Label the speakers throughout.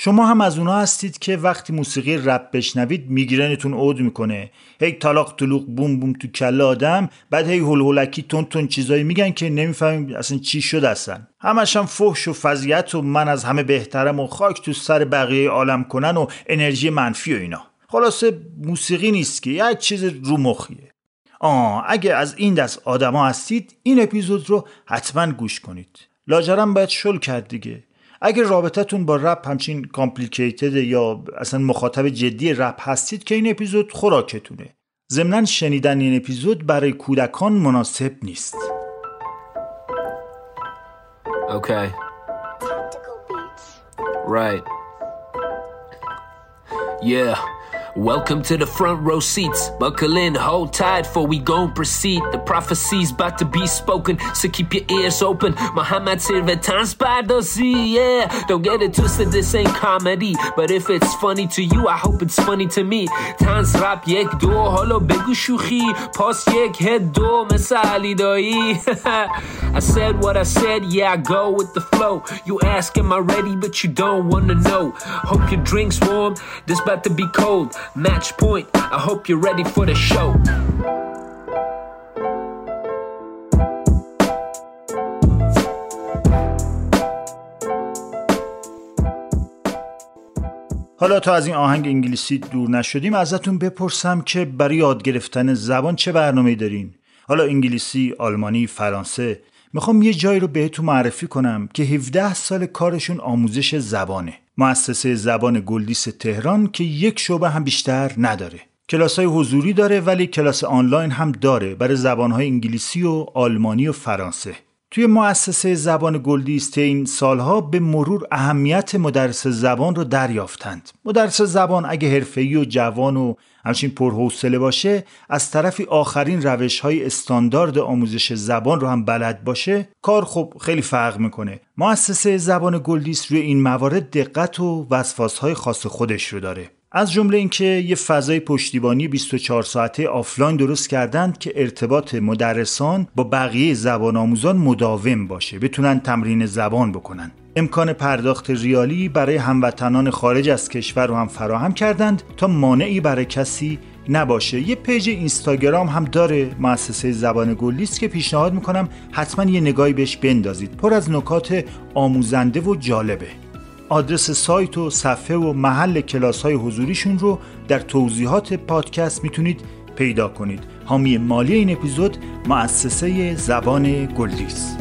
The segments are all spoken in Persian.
Speaker 1: شما هم از اونها هستید که وقتی موسیقی رپ بشنوید میگرنتون عود می‌کنه. هی طلاق طلوق بوم بوم تو کله آدم بعد هی هول هولکی تون تون چیزایی میگن که نمی‌فهمیم اصلا چی شد اصلا. همش هم فحش و فضیت و من از همه بهترم و خاک تو سر بقیه عالم کنن و انرژی منفی و اینا. خلاصه موسیقی نیست که یک چیز رو مخیه. آه اگه از این دست آدما هستید این اپیزود رو حتما گوش کنید. لاجرم باید شل کرد دیگه. اگه رابطتون با رپ همچین کامپلیکیتد یا اصلا مخاطب جدی رپ هستید که این اپیزود خوراکتونه ضمنا شنیدن این اپیزود برای کودکان مناسب نیست
Speaker 2: Okay. Right. Yeah. Welcome to the front row seats. Buckle in, hold tight for we gon' proceed. The prophecy's about to be spoken, so keep your ears open. Muhammad Sirvetans Pardosi, yeah. Don't get it twisted, this ain't comedy. But if it's funny to you, I hope it's funny to me. Tans rap yek do, holo begu shuchi. Pas yek head do, mesali doi. I said what I said, yeah, I go with the flow. You ask, am I ready? But you don't wanna know. Hope your drink's warm, this about to be cold. Match point, I hope you're ready for the show.
Speaker 1: حالا تا از این آهنگ انگلیسی دور نشدیم ازتون بپرسم که برای یاد گرفتن زبان چه برنامه دارین؟ حالا انگلیسی، آلمانی، فرانسه. می‌خوام یه جایی رو بهتون معرفی کنم که 17 سال کارشون آموزش زبانه. مؤسسه زبان گلدیس تهران که یک شعبه هم بیشتر نداره کلاس های حضوری داره ولی کلاس آنلاین هم داره برای زبان های انگلیسی و آلمانی و فرانسه توی مؤسسه زبان گلدیس این سالها به مرور اهمیت مدرس زبان رو دریافتند. مدرس زبان اگه حرفه‌ای و جوان و همچین پرحوصله باشه از طرفی آخرین روش های استاندارد آموزش زبان رو هم بلد باشه کار خب خیلی فرق می‌کنه. مؤسسه زبان گلدیس روی این موارد دقت و وسواس های خاص خودش رو داره. از جمله اینکه یه فضای پشتیبانی 24 ساعته آفلاین درست کردند که ارتباط مدرسان با بقیه زبان آموزان مداوم باشه بتونن تمرین زبان بکنن. امکان پرداخت ریالی برای هموطنان خارج از کشور رو هم فراهم کردند تا مانعی برای کسی نباشه. یه پیج اینستاگرام هم داره مؤسسه زبان گلدیس که پیشنهاد می‌کنم حتما یه نگاهی بهش بندازید. پر از نکات آموزنده و جالبه. آدرس سایت و صفحه و محل کلاس های حضوریشون رو در توضیحات پادکست می‌تونید پیدا کنید. حامی مالی این اپیزود مؤسسه زبان گلدیس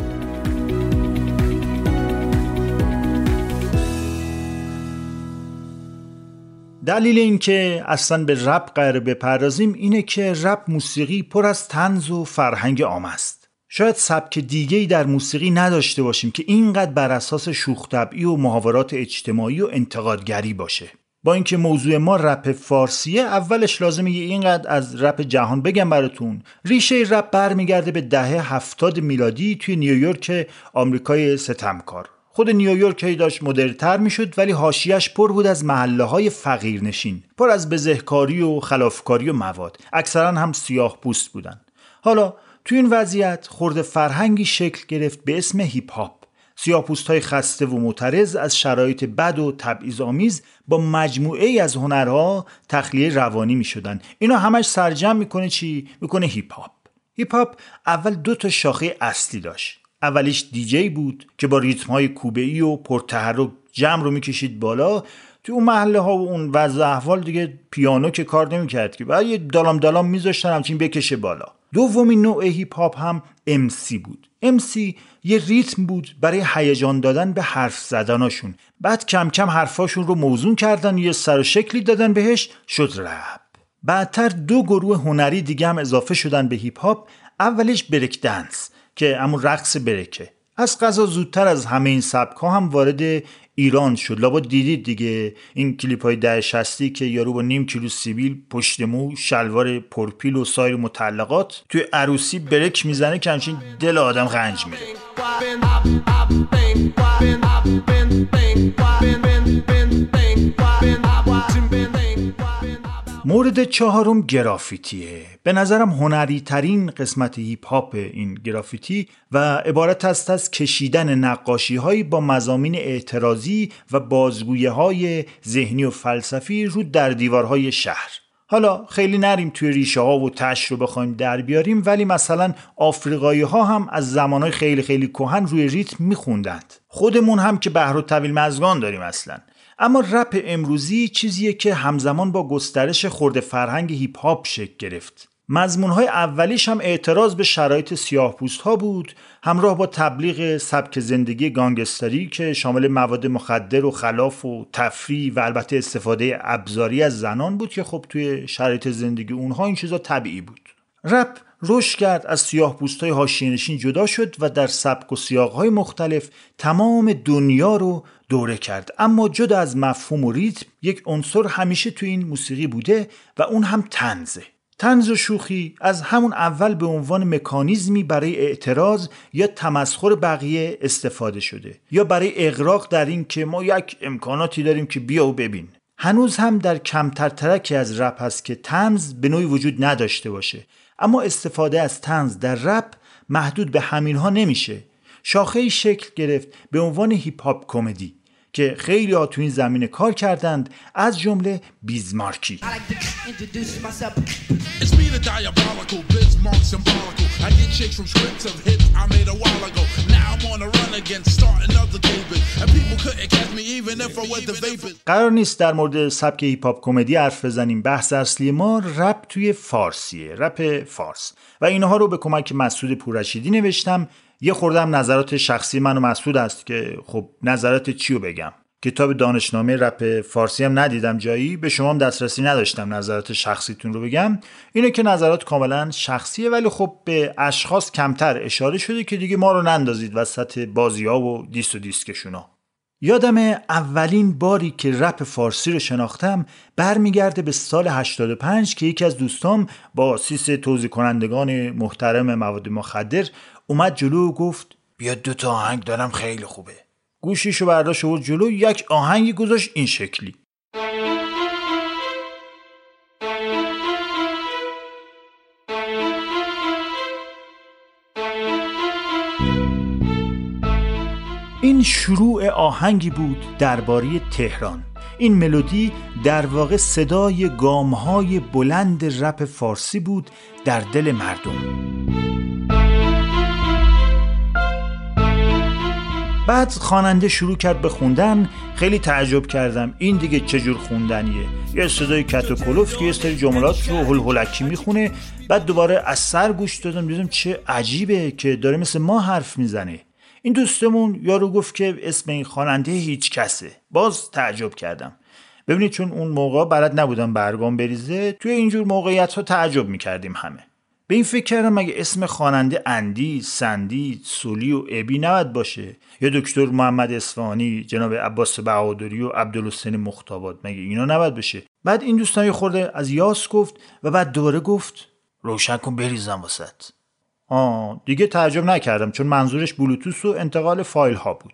Speaker 1: دلیل اینکه اصلا به رپ قرار بپردازیم اینه که رپ موسیقی پر از تنز و فرهنگ عام است. شاید سبک دیگه در موسیقی نداشته باشیم که اینقدر بر اساس شوخ طبعی و محاورات اجتماعی و انتقادگری باشه. با اینکه موضوع ما رپ فارسیه اولش لازمه اینقدر از رپ جهان بگم براتون. ریشه رپ برمیگرده به دهه هفتاد میلادی توی نیویورک آمریکای ستمکار. خود نیویورک هی داشت مدرتر می‌شد ولی حاشیش پر بود از محله های فقیر نشین پر از بزهکاری و خلافکاری و مواد. اکثرا هم سیاه پوست بودن. حالا تو این وضعیت خرده فرهنگی شکل گرفت به اسم هیپ هاپ سیاه‌پوست های خسته و معترض از شرایط بد و تبعیض آمیز با مجموعه از هنرها تخلیه روانی می شدن اینا همش سرجمع می‌کنه چی؟ می‌کنه هیپ هاپ هیپ هاپ اول دو تا شاخه اصلی داشت. اولیش دیجی بود که با ریتم های کوبه ای و پرتحرک جمع رو می‌کشید بالا. تو اون محله ها و اون وضع احوال دیگه پیانو که کار نمی‌کرد که. بعد یه دالام دالام میذاشتن همچین بکشه بالا. دومین نوع هیپ هاپ هم MC بود. MC یه ریتم بود برای هیجان دادن به حرف زدناشون. بعد کم کم حرفاشون رو موزون کردن یه سر و شکلی دادن بهش شد رپ. بعدتر دو گروه هنری دیگه هم اضافه شدن به هیپ هاپ اولش break dance که همون رقص برکه. از قضا زودتر از همه این سبک هم وارد ایران شد لابد دیدید دیگه این کلیپ های دهه شصتی که یارو با نیم کیلو سیبیل پشت مو شلوار پرپیلی و سایر متعلقات توی عروسی برک می‌زنه که همچین دل آدم غنج میره مورد چهارم گرافیتیه. به نظرم هنری ترین قسمت هیپ هاپ این گرافیتی و عبارت است از کشیدن نقاشی هایی با مزامین اعتراضی و بازگویه های ذهنی و فلسفی رو در دیوارهای شهر. حالا خیلی نریم توی ریشه ها و تش رو بخوایم در بیاریم ولی مثلا آفریقایی ها هم از زمانهای خیلی خیلی کهن روی ریتم میخوندند. خودمون هم که بهر و طویل مزگان داریم اصلا. اما رپ امروزی چیزیه که همزمان با گسترش خورده فرهنگ هیپ هاپ شکل گرفت. های اولیش هم اعتراض به شرایط سیاه پوست ها بود همراه با تبلیغ سبک زندگی گانگستری که شامل مواد مخدر و خلاف و تفریح و البته استفاده ابزاری از زنان بود که خب توی شرایط زندگی اونها این چیزا طبیعی بود. رپ رشد کرد از سیاه پوست های جدا شد و در سبک و سیاق های مختلف تمام دنیا رو دوره کرد. اما جدا از مفهوم و ریتم یک عنصر همیشه تو این موسیقی بوده و اون هم تنزه تنز و شوخی از همون اول به عنوان مکانیزمی برای اعتراض یا تمسخر بقیه استفاده شده یا برای اغراق در این که ما یک امکاناتی داریم که بیا و ببین. هنوز هم در کمتر ترکی از رپ هست که تنز به نوعی وجود نداشته باشه. اما استفاده از تنز در رپ محدود به همین ها نمیشه. شاخه شکل گرفت به عنوان هیپ هاپ کمدی که خیلی ها تو این زمینه کار کردند از جمله Biz Markie. قرار نیست در مورد سبک هیپ هاپ کمدی حرف بزنیم. بحث اصلی ما رپ توی فارسیه رپ فارس. و اینها رو به کمک مسعود پورشیدی نوشتم. یه خوردم نظرات شخصی من و مسعود است که خب نظرات چی رو بگم. کتاب دانشنامه رپ فارسی هم ندیدم جایی به شما هم دسترسی نداشتم نظرات شخصیتون رو بگم. اینه که نظرات کاملا شخصیه ولی خب به اشخاص کمتر اشاره شده که دیگه ما رو نندازید وسط بازی ها و دیست و دیسکشونا یادم اولین باری که رپ فارسی رو شناختم برمیگرده به سال 85 که یکی از دوستام با سیس توضیح کنندگان محترم مواد مخدر اومد جلو و گفت بیا دو تا آهنگ دارم خیلی خوبه. گوشیشو برداشت و جلو یک آهنگی گذاشت این شکلی. این شروع آهنگی بود درباره تهران. این ملودی در واقع صدای گامهای بلند رپ فارسی بود در دل مردم. بعد خواننده شروع کرد به خوندن خیلی تعجب کردم. این دیگه چجور خوندنیه؟ یه صدای کت و کلوف که یه سری جملات رو هل هلکی می‌خونه. بعد دوباره از سر گوش دادم دیدم چه عجیبه که داره مثل ما حرف می‌زنه. این دوستمون یارو گفت که اسم این خواننده هیچ کسه. باز تعجب کردم. ببینید چون اون موقع برد نبودم برگام بریزه توی اینجور موقعیت ها تعجب می‌کردیم همه. به این فکر کردم مگه اسم خواننده اندی، سندی، سولی و ابی نباید باشه؟ یا دکتر محمد اصفهانی، جناب عباس بهادری و عبدالحسین مختابات مگه اینا نباید بشه؟ بعد این دوستان یه خورده از یاس گفت و بعد دوباره گفت روشن کن بریزم واسط آه دیگه تعجب نکردم چون منظورش بلوتوس و انتقال فایل ها بود.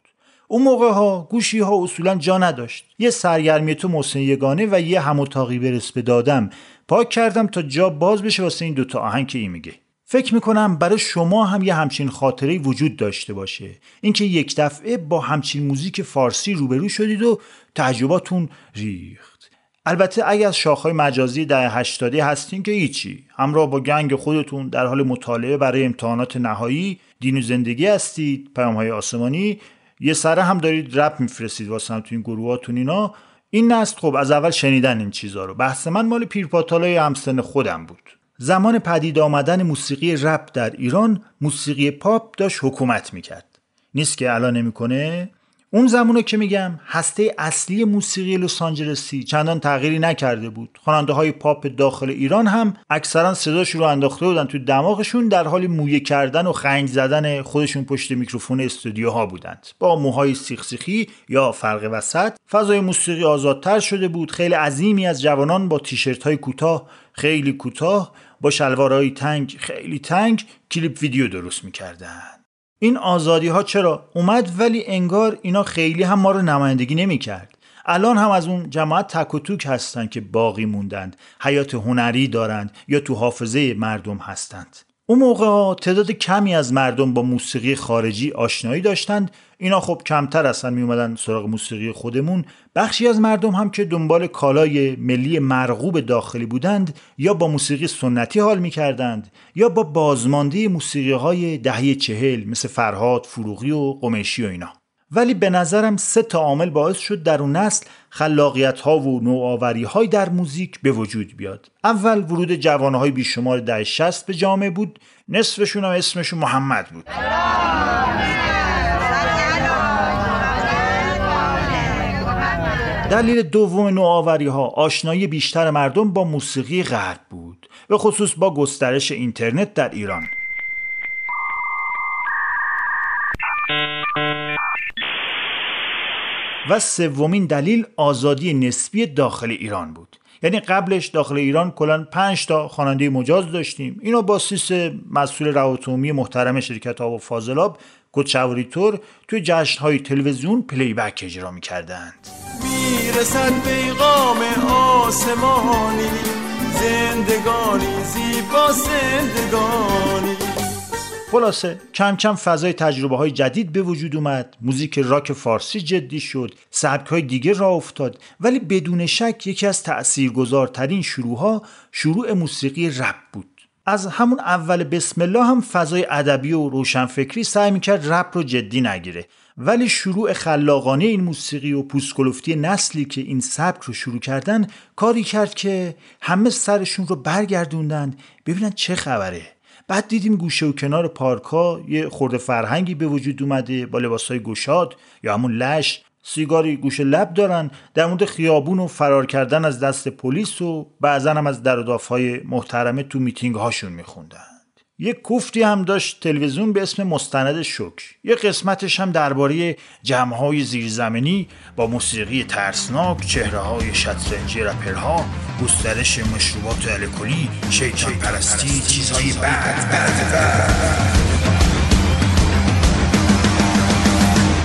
Speaker 1: اون موقع ها گوشی ها اصولا جا نداشت. یه سرگرمی تو محسن یگانه و یه هموتاقی برس به دادم. پاک کردم تا جا باز بشه واسه این دوتا آهنگ که این میگه. فکر می‌کنم برای شما هم یه همچین خاطره وجود داشته باشه. اینکه یک دفعه با همچین موزیک فارسی روبرو شدید و تجرباتون ریخت. البته اگر از شاخهای مجازی ده هشتادی هستین که هیچی. همراه با گنگ خودتون در حال مطالعه برای امتحانات نهایی دین و زندگی هستید پیام های آسمانی یه سره هم دارید رپ میفرستید واسه هم تو این گروهاتون اینا. این نسل خب از اول شنیدن این چیزها رو. بحث من مال پیرپاتالای همسن خودم بود. زمان پدید آمدن موسیقی رپ در ایران موسیقی پاپ داشت حکومت می‌کرد. نیست که الان نمی‌کنه؟ اون زمانو که میگم هسته اصلی موسیقی لس آنجلسی چندان تغییری نکرده بود. خواننده های پاپ داخل ایران هم اکثرا صداش رو انداخته بودن تو دماغشون در حال مویه کردن و خنج زدن خودشون پشت میکروفون استودیوها بودند. با موهای سیخسیخی یا فرق وسط فضای موسیقی آزادتر شده بود. خیل عظیمی از جوانان با تیشرت های کوتاه خیلی کوتاه با شلوارهای تنگ خیلی تنگ کلیپ ویدیو درست می‌کردن. این آزادی ها چرا اومد؟ ولی انگار اینا خیلی هم ما رو نمایندگی نمی‌کرد. الان هم از اون جماعت تک و توک هستند که باقی موندند حیات هنری دارند یا تو حافظه مردم هستند. اون موقع تعداد کمی از مردم با موسیقی خارجی آشنایی داشتند. اینا خب کمتر اصلا می اومدن سراغ موسیقی خودمون. بخشی از مردم هم که دنبال کالای ملی مرغوب داخلی بودند یا با موسیقی سنتی حال می کردند یا با بازمانده موسیقی های دهه چهل مثل فرهاد، فروغی و قمیشی و اینا. ولی به نظرم سه تا عامل باعث شد در اون نسل خلاقیت ها و نوآوری های در موزیک به وجود بیاد. اول ورود جوانه های بیشمار ده شست به جامعه بود. نصفشون هم اسمشون محمد بود. دلیل دوم نوآوری ها آشنایی بیشتر مردم با موسیقی غرب بود. به خصوص با گسترش اینترنت در ایران. و سومین دلیل آزادی نسبی داخل ایران بود. یعنی قبلش داخل ایران کلا 5 تا خواننده مجاز داشتیم. اینا با سیس مسئول روابط محترم شرکت آب و فاضلاب گوچوری تور توی جشن های تلویزیون playback اجرا می‌کردند. می‌رسد پیغام آسمانی زندگانی زیبا زندگانی. خلاصه کم کم فضای تجربه های جدید به وجود اومد. موزیک راک فارسی جدی شد. سبک های دیگه راه افتاد. ولی بدون شک یکی از تأثیرگذارترین شروع شروع موسیقی رپ بود. از همون اول بسم الله هم فضای ادبی و روشنفکری سعی می‌کرد رپ رو جدی نگیره. ولی شروع خلاقانه این موسیقی و پوست‌کلفتی نسلی که این سبک رو شروع کردن کاری کرد که همه سرشون رو برگردوندن. ببینن چه خبره. بعد دیدیم گوشه و کنار پارکا یه خرده فرهنگی به وجود اومده با لباسای گشاد یا همون لش. سیگاری گوشه لب دارن در مورد خیابون و فرار کردن از دست پلیس و بعضا هم از داف های محترمه تو میتینگ هاشون میخوندند یک کوفتی هم داشت تلویزیون به اسم مستند شکر. یه قسمتش هم درباره جمع های زیرزمینی با موسیقی ترسناک چهره های شطرنجی رپرها گسترش مشروبات الکلی شیطان پرستی چیزهای بد. بد بد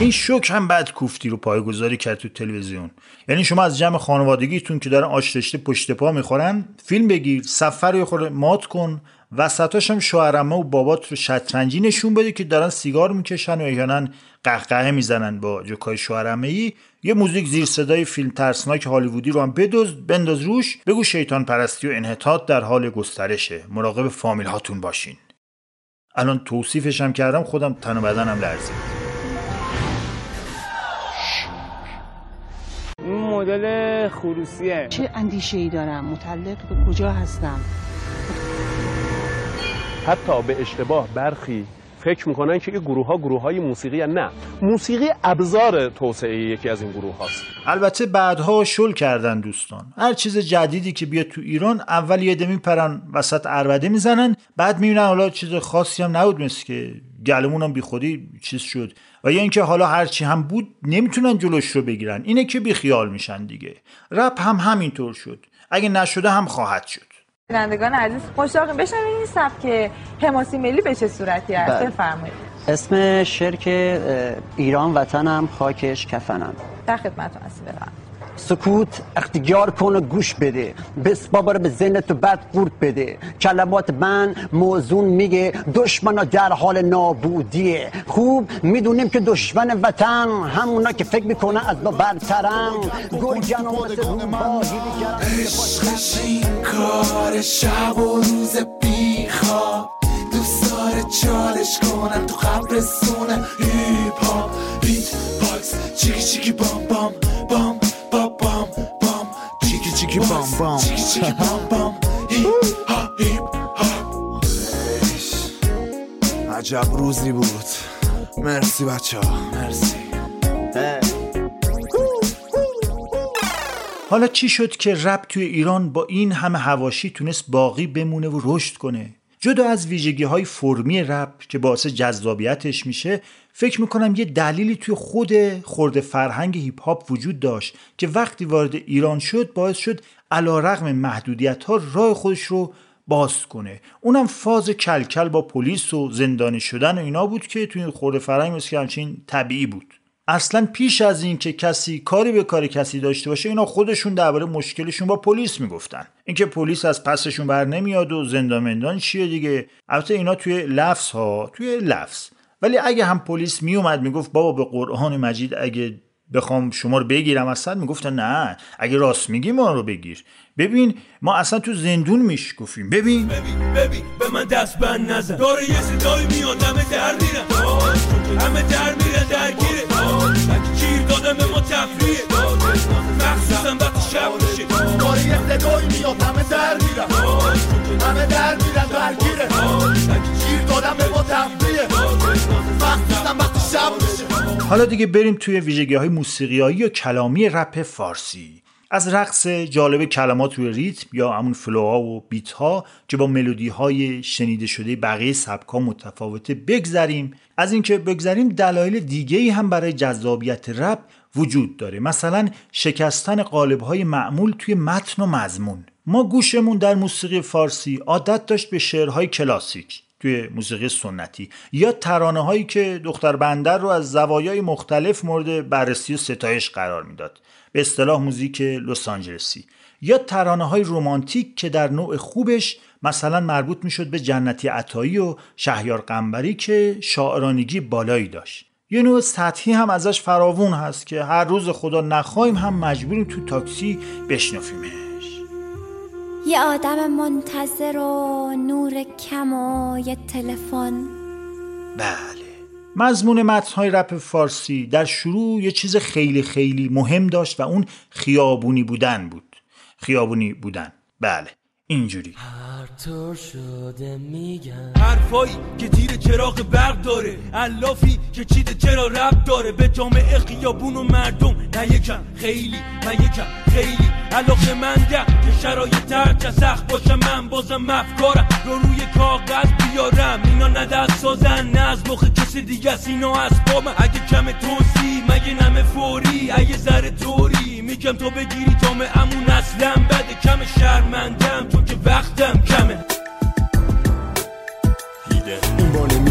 Speaker 1: این شوک هم بعد کوفتی رو پایگذاری کرد تو تلویزیون. یعنی شما از جمع خانوادگیتون که دارن آش رشته پشت پا می‌خورن فیلم بگیر سفر رو خورده مات کن وسطاش هم شوهرمه و بابات رو شطرنجی نشون بده که دارن سیگار می‌کشن و احیانا قهقهه می‌زنن با جوکای شوهرمه ای یه موزیک زیر صدای فیلم ترسناک هالیوودی رو هم بدوز بنداز روش بگو شیطان پرستی و انحطاط در حال گسترشه. مراقب فامیل هاتون باشین. الان توصیفش هم کردم خودم تن و بدنم لرزید.
Speaker 3: مدل خروسیه.
Speaker 4: چه اندیشه ای دارم؟ متعلق به کجا هستم؟
Speaker 5: حتی به اشتباه برخی فکر می‌کنن که این گروه ها گروه های موسیقی نه. موسیقی ابزار توسعه یکی از این گروه هاست.
Speaker 1: البته بعدها شل کردن دوستان. هر چیز جدیدی که بیاد تو ایران اول یه دمی پرن وسط اربده می‌زنن بعد می‌بینن حالا چیز خاصی هم نبود مثل که گلمون هم بی خودی چیز شد. و یا اینکه حالا هرچی هم بود نمی‌تونن جلوش رو بگیرن. اینه که بی خیال میشن دیگه. رپ هم همینطور شد. اگه نشده هم خواهد شد.
Speaker 6: بینندگان عزیز مشتاقیم بشنویم این سبک حماسی ملی به چه صورتی است؟
Speaker 7: بله.
Speaker 6: بفرمایید.
Speaker 7: اسم شرک ایران وطنم خاکش کفنم.
Speaker 6: در خدمتتون هستیم. بفرمایید.
Speaker 7: سکوت اختیار کن و گوش بده. بس بابا به ذهن تو بد قورت بده. کلمات من موزون میگه دشمنا در حال نابودیه. خوب می‌دونیم که دشمن وطن همونا که فکر می‌کنن از ما برترن. گرگن و مثل
Speaker 8: عشقش این کار شب و روز بیخواب. دوست داره چالش کنم تو قبرستون هیپ هاپ بیت باکس چیکی چیکی بام بام بام. هاپ هیپ هاپ عجب روزی بود. مرسی بچه ها مرسی.
Speaker 1: حالا چی شد که رپ توی ایران با این همه هواشی تونست باقی بمونه و رشد کنه؟ جدا از ویژگی های فرمی رپ که باعث جذابیتش میشه فکر می‌کنم یه دلیلی توی خود خورده فرهنگ هیپ هاپ وجود داشت که وقتی وارد ایران شد باعث شد علا رغم محدودیت ها راه خودش رو باز کنه. اونم فاز کلکل با پلیس و زندانی شدن و اینا بود که توی این خورده فرهنگ مثل همچین طبیعی بود. اصلا پیش از این که کسی کاری به کار کسی داشته باشه اینا خودشون درباره مشکلشون با پلیس می‌گفتن. اینکه پلیس از پسشون بر نمیاد و زندان مندان چیه دیگه؟ البته اینا توی لفظ ها توی لفظ. ولی اگه هم پلیس میومد می‌گفت بابا به قرآن مجید اگه بخوام شما رو بگیرم اصلا می‌گفتن نه. اگه راست میگی ما رو بگیر. ببین ما اصلا تو زندون میشکفیم ببین.
Speaker 8: ببین ببین به من دست بند نزن. داره یه صدایی میاد همه در میرن
Speaker 1: حالا دیگه بریم توی ویژگی های موسیقیایی و کلامی رپ فارسی. از رقص جالب کلمات روی ریتم یا همون فلوها و بیت ها که با ملودی های شنیده شده بقیه سبک ها متفاوته بگذریم. از اینکه بگذریم دلایل دیگه ای هم برای جذابیت رپ وجود داره. مثلا شکستن قالب های معمول توی متن و مضمون. ما گوشمون در موسیقی فارسی عادت داشت به شعرهای کلاسیک. توی موسیقی سنتی. یا ترانه هایی که دختر بندر رو از زوایای مختلف مورد بررسی و ستایش قرار می‌داد. به اصطلاح موزیک لس آنجلسی. یا ترانه های رومانتیک که در نوع خوبش مثلا مربوط می‌شد به جنتی عطایی و شهیار قنبری که شاعرانگی بالایی داشت. یه نوع سطحی هم ازش فراوون هست که هر روز خدا نخواهیم هم مجبوریم تو تاکسی بشنفیمش
Speaker 9: یه آدم منتظر و نور کم و یه تلفن.
Speaker 1: بله. مضمون متنهای رپ فارسی در شروع یه چیز خیلی خیلی مهم داشت و اون خیابونی بودن بود. خیابونی بودن. بله اینجوری.
Speaker 8: طور شده میگن حرفایی که تیر چراغ برق داره علافی که چیده چرا رب داره. به جامعه خیابون و مردم نه یکم خیلی نه یکم خیلی. علاقه مندم که شرایط ترچه سخت باشه من بازم مفکارم رو روی کاغذ بیارم اینا نه دست سازن نه از مخ کسی دیگه است اینا از بامه اگه کم توسی مگه نمه فوری؟ اگه ذره توری میگم تو بگیری جامعهمون اصلا بده کم شرمندم چون که وقتم کمه.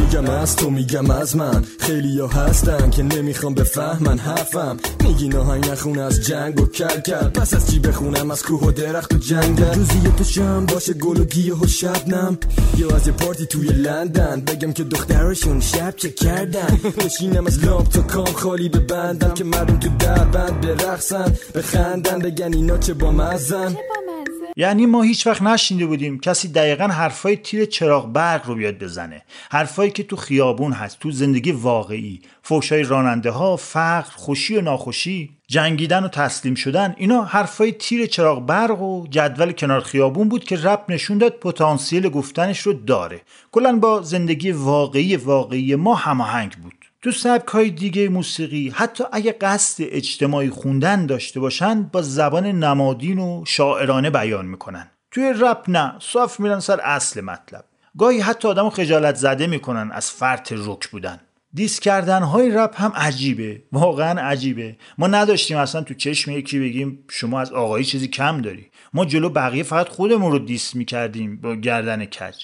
Speaker 10: نمیگم از تو میگم از من. خیلی ها هستن که نمی‌خوام بفهمن حرفم. میگی نهایی نخون از جنگ و کل کل. پس از چی بخونم؟ از کوه و درخت و جنگل. روزی تو شم باشه گل و گیاه و شبنم. یا از یه پارتی توی لندن. بگم که دخترشون شب چه کردن. بشینم از لامپ تا کام خالی ببندم. که مردم تو در بند برقصن. بخندن بگن اینا چه با مزن
Speaker 1: یعنی ما هیچ وقت نشنیده بودیم کسی دقیقا حرفای تیر چراغ برق رو بیاد بزنه. حرفایی که تو خیابون هست تو زندگی واقعی. فوشای راننده ها فقر خوشی و ناخوشی جنگیدن و تسلیم شدن اینا حرفای تیر چراغ برق و جدول کنار خیابون بود که رپ نشون داد پتانسیل گفتنش رو داره. کلا با زندگی واقعی واقعی ما هماهنگ بود. تو سبک های دیگه موسیقی حتی اگه قصد اجتماعی خوندن داشته باشن با زبان نمادین و شاعرانه بیان می‌کنن. توی رپ نه صاف میرن سر اصل مطلب. گاهی حتی آدمو خجالت زده می‌کنن از فرط رک بودن. دیس کردن های رپ هم عجیبه واقعا عجیبه. ما نداشتیم اصلا تو چشم یکی بگیم شما از آقایی چیزی کم داری. ما جلو بقیه فقط خودمون رو دیس می‌کردیم با گردن کج.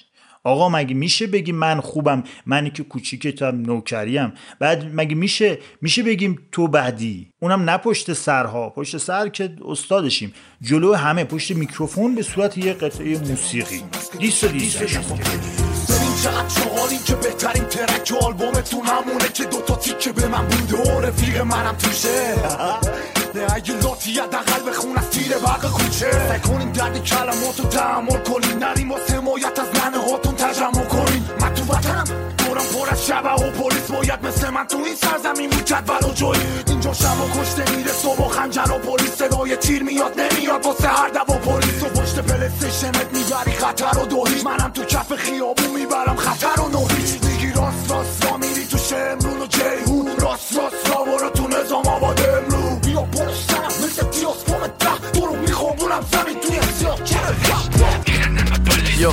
Speaker 1: آقا مگه میشه بگی من خوبم؟ منی که کوچیک تا نوکریم. بعد مگه میشه میشه بگیم تو بعدی اونم نه پشت سرها پشت سر که استادشیم. جلو همه پشت میکروفون به صورت یه قطعه موسیقی. دیس و دیس
Speaker 8: چقدر چهاریم که بهترین ترک آلبومتون همونه که دوتا تیکه به من بوده و رفیق منم توشه. نه اگه لاتی حداقل بخون از تیر برق کوچه. سعی کنیم درد کلماتو تحمل کنیم. نریم واسه حمایت از ننه هاتون تجمع کنیم. من تو وطنم دورم پر از شبه و پلیس باید مثل من تو این سرزمین بود جدول و جوید اینجا شما کشته میره صبح خنجر و پلیس صدای تیر میاد نمیاد واسه هر دوا پلیس و پشت پلیستیشنت می‌بری خطر و دوهیج منم تو کف خیابون می‌برم خطر و نوهیج میگی راست راست را میری تو شمرون و جیهون. راست راست را برو تو
Speaker 11: یو.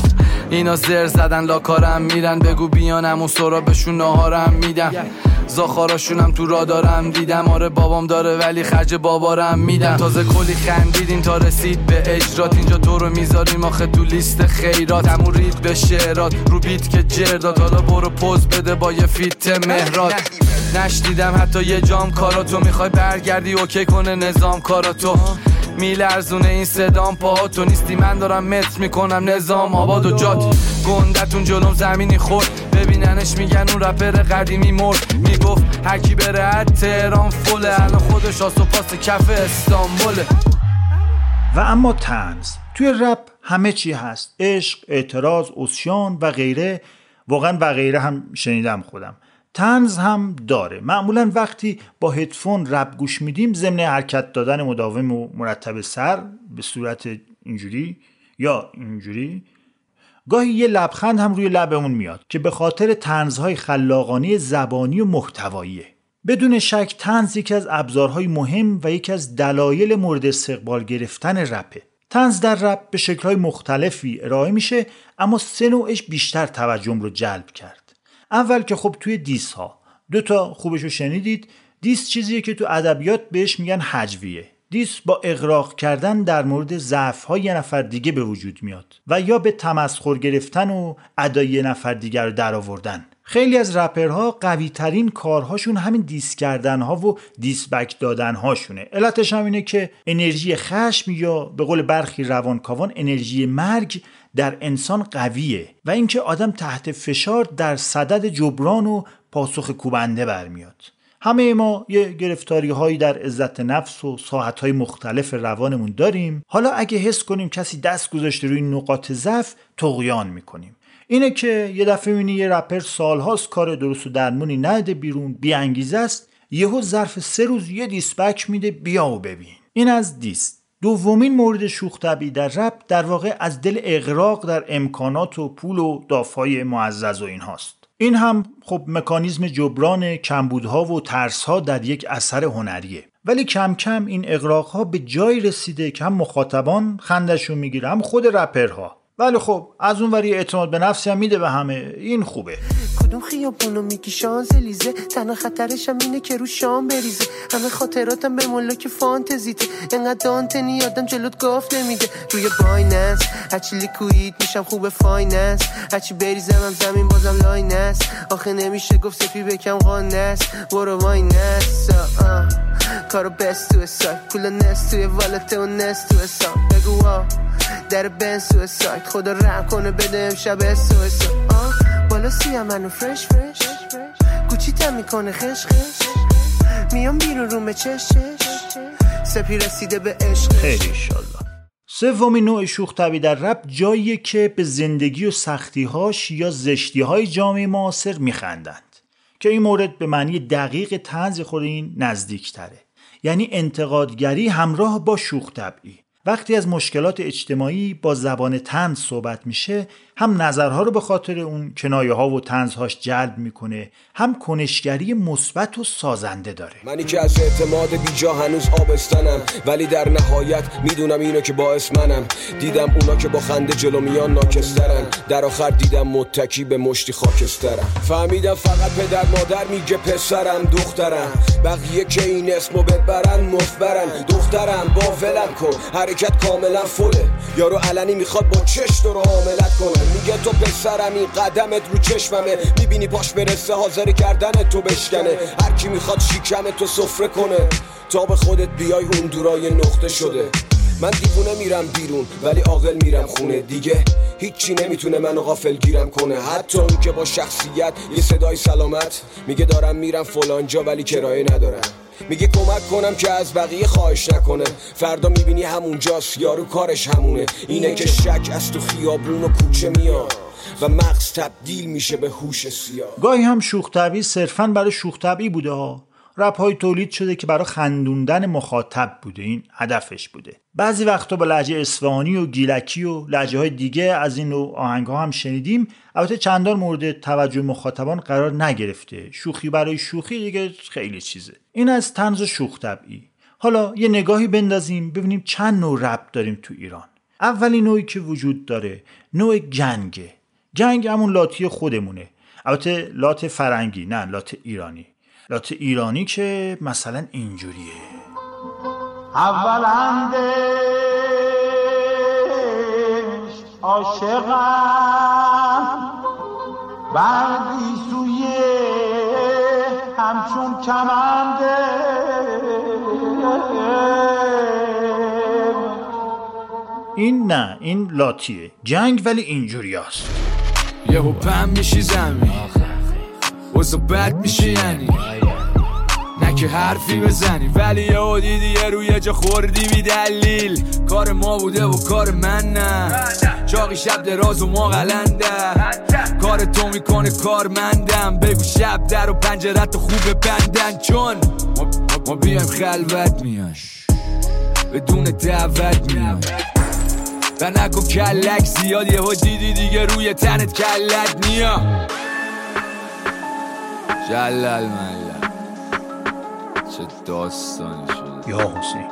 Speaker 11: اینا زر زدن لاکارم میرن. بگو بیانم و سرابشون ناهارم میدم. زاخاراشونم تو را دارم دیدم. آره بابام داره ولی خرج بابارم میدم. تازه کلی خندیدین تا رسید به اجرات. اینجا تو رو می‌ذاریم آخه تو لیست خیرات. همون رید به شعرات. رو بیت که جرداد حالا برو پوز بده با یه فیت مهرات. نشدیدم حتی یه جام کاراتو. می‌خوای برگردی اوکی کنه نظام کاراتو. میلرزونه این صدام پا تو نیستی من دارم متر می‌کنم نظام آباد و جات. گندتون جلوم زمینی خورد. ببیننش میگن اون رپر قدیمی مرد. می‌گفت هرکی بره هر تهران فله. الان خودش آس و پاس کف استانبوله
Speaker 1: و اما تنز توی رپ همه چی هست. عشق اعتراض اسیان و غیره. واقعا و غیره هم شنیدم خودم. تنز هم داره. معمولا وقتی با هدفون رپ گوش میدیم ضمن حرکت دادن مداوم و مرتب سر به صورت اینجوری یا اینجوری گاهی یه لبخند هم روی لبمون میاد که به خاطر تنزهای خلاقانه زبانی و محتواییه. بدون شک تنز یکی از ابزارهای مهم و یکی از دلایل مورد استقبال گرفتن رپه تنز در رپ به شکلهای مختلفی ارائه میشه اما سه نوعش بیشتر توجهم رو جلب کرد. اول که خب توی دیس ها دو تا خوبش رو شنیدید. دیس چیزیه که تو ادبیات بهش میگن حجویه. دیس با اغراق کردن در مورد ضعف های یه نفر دیگه به وجود میاد و یا به تمسخر گرفتن و ادای یه نفر دیگر رو در آوردن خیلی از رپرها قوی ترین کارهاشون همین دیس کردن ها و دیس بک دادن هاشونه علتش هم اینه که انرژی خشم یا به قول برخی روانکاوان انرژی مرگ در انسان قویه و اینکه آدم تحت فشار در صدد جبران و پاسخ کوبنده برمیاد. همه ما یه گرفتاری هایی در عزت نفس و ساحت های مختلف روانمون داریم. حالا اگه حس کنیم کسی دست گذاشته روی نقاط ضعف تقیان می‌کنیم. اینه که یه دفعه می‌بینی یه رپر سالهاست کار درست و درمونی نده بیرون بی انگیزه است. یهو ظرف سه روز یه دیسپک میده بیا و ببین. این از دیست. دومین مورد شوخ طبعی در رپ در واقع از دل اغراق در امکانات و پول و دافای معزز و این هاست. این هم خب مکانیزم جبران کمبودها و ترسها در یک اثر هنریه. ولی کم کم این اغراقها به جایی رسیده که هم مخاطبان خندشون می‌گیره هم خود رپرها. ولی خب از اون وری اعتماد به نفسی هم میده به همه. این خوبه.
Speaker 12: کدوم خیابونو میگی شانزلیزه. تنها خطرش هم اینه که رو شام بریزه. همه خاطراتم به ملاک فانتزیته. انقدر دانتنی آدم جلوت گاف نمیده. روی بایننس هرچی لیکوید میشم خوب فایننس. هرچی بریزم هم زمین بازم لاینس آخه نمیشه گفت سپی بکم قانس. برو واینس کارو بست تو سایت پول نست توی والته و نست تو حساب. بگو در بن سویساید خدا رحم کنه بده امشب سویساید بالا سیه منو فرش فرش گوچی تم می‌کنه خش خش میام بیرون رومه چش چش سپی رسیده به عشق.
Speaker 1: خیلی سومین نوع شوخ طبی در رپ جاییه که به زندگی و سختیهاش یا زشتیهای جامعه معاصر میخندند. که این مورد به معنی دقیق تنز خود این نزدیک یعنی انتقادگری همراه با شوخ طبعی وقتی از مشکلات اجتماعی با زبان تنز صحبت میشه هم نظرها رو به خاطر اون کنایه ها و تنزهاش جلب می‌کنه هم کنشگری مثبت و سازنده داره.
Speaker 13: منی که از اعتماد بیجا هنوز آبستنم ولی در نهایت می‌دونم اینو که باعث منم. دیدم اونا که با خنده جلو میان ناکسترن. در آخر دیدم متکی به مشتی خاکسترم فهمیدم فقط پدر مادر میگه پسرم دخترم. بقیه که این اسمو ببرن مفبرن. دخترم با ولم کن. حرکت کاملا فله. یارو علنی می‌خواد با چش رو حاملت کنه. میگه تو پسرم این قدمت رو چشممه. می‌بینی پاش برسه حاضر کردن تو بشکنه. هر کی می‌خواد شیکم تو سفره کنه. تا به خودت بیای اون دورای نقطه شده. من دیوونه میرم بیرون ولی عاقل میرم خونه. دیگه هیچی نمی‌تونه منو غافل گیرم کنه. حتی اون که با شخصیت یه صدای سلامت میگه دارم میرم فلانجا ولی کرایه ندارم. میگه کمک کنم که از بقیه خواهش نکنه. فردا می‌بینی همونجاست یارو کارش همونه. اینه که شک از تو خیابون و کوچه میاد و مغز تبدیل میشه به هوش سیاه.
Speaker 1: گاهی هم شوخ طبعی صرفا برای شوخ طبعی بوده ها. رپ های تولید شده که برای خندوندن مخاطب بوده. این هدفش بوده. بعضی وقتا با لحجه اصفهانی و گیلکی و لحجه های دیگه از این نوع آهنگ ها هم شنیدیم. البته چندان مورد توجه مخاطبان قرار نگرفته. شوخی برای شوخی دیگه خیلی چیزه. این از طنز شوخ طبعی. حالا یه نگاهی بندازیم ببینیم چند نوع رپ داریم تو ایران. اولی نوعی که وجود داره نوع گنگه جنگ همون لاتی خودمونه. البته لات فرنگی نه لات ایرانی. لات ایرانی که مثلا اینجوریه.
Speaker 14: اول اندش عاشقم. بعدی سوی همچون کمنده
Speaker 1: این نه این لاتیه. جنگ ولی اینجوری هست.
Speaker 11: یهو پم میشی زمین. وزا بد میشی یعنی. که حرفی بزنی. ولی یه دیدی یه روی جا خوردی بی دلیل. کار ما بوده و کار من نه. چاقی شب دراز و ما غلنده کار تو می‌کنه کارمندم بگو شب در و پنجرت خوب بندن چون ما, ما بیایم خلوت میاش بدون دعوت میایم و نکن کلک زیاد یه دیدی دیگه روی تنت کلک نیا جلل ملل چه داستانی شد
Speaker 1: یا حسین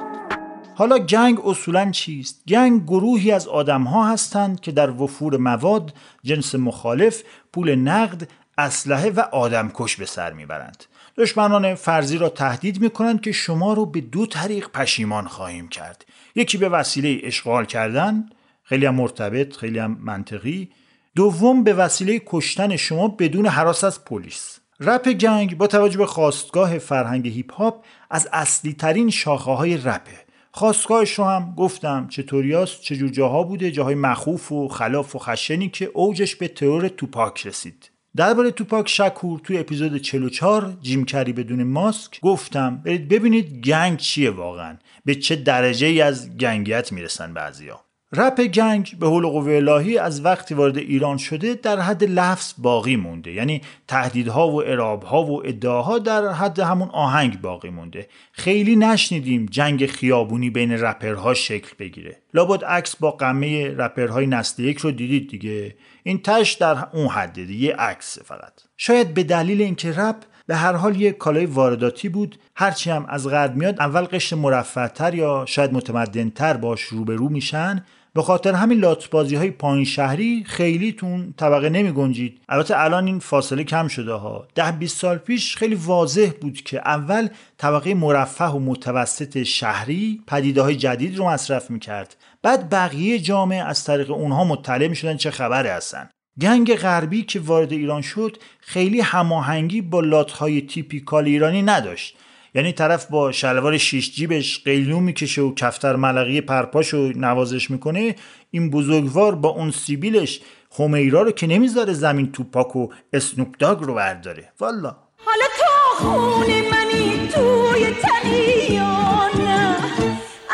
Speaker 1: حالا گنگ اصولا چیست؟ گنگ گروهی از آدم ها هستند که در وفور مواد، جنس مخالف، پول نقد، اسلحه و آدمکش به سر می‌برند. دشمنان فرضی را تهدید می کنند که شما رو به دو طریق پشیمان خواهیم کرد. یکی به وسیله اشغال کردن، خیلی هم مرتبط، خیلی هم منطقی. دوم به وسیله کشتن شما بدون حراس از پلیس. رپ گنگ با توجه به خواستگاه فرهنگ هیپ هاپ از اصلی ترین شاخه های رپه خواستگاهش رو هم گفتم چطوریاست چجور جاها بوده جاهای مخوف و خلاف و خشنی که اوجش به ترور توپاک رسید. درباره توپاک شکور توی اپیزود 44 جیم کری بدون ماسک گفتم برید ببینید گنگ چیه واقعا. به چه درجه ای از گنگیت می‌رسن بعضیا. رپ گنگ به حول قوه الهی از وقتی وارد ایران شده در حد لفظ باقی مونده. یعنی تهدیدها و ارابها و ادعاها در حد همون آهنگ باقی مونده. خیلی نشنیدیم جنگ خیابونی بین رپرها شکل بگیره. لابد عکس با قمه رپرهای نسل یک رو دیدید دیگه. این تش در اون حده دیگه عکس فقط. شاید به دلیل اینکه رپ به هر حال یک کالای وارداتی بود هرچی هم از غرب میاد اول قشر مرفعتر یا شاید متمدنتر باش روبرو میشن به خاطر همین لاتبازی های پایین شهری خیلی تون طبقه نمی گنجید البته الان این فاصله کم شده ها. ده 20 سال پیش خیلی واضح بود که اول طبقه مرفه و متوسط شهری پدیده های جدید رو مصرف می کرد بعد بقیه جامعه از طریق اونها مطلع می شدن چه خبره هستن. گنگ غربی که وارد ایران شد خیلی هماهنگی با لاتهای تیپیکال ایرانی نداشت. یعنی طرف با شلوار شیش جیبش قیلون می‌کشه و کفتر ملقی پرپاشو نوازش می‌کنه این بزرگوار با اون سیبیلش همیرا رو که نمی‌ذاره زمین توپاک و اسنوپ داگ رو برداره. والا.
Speaker 15: حالا تو خونه منی توی تنی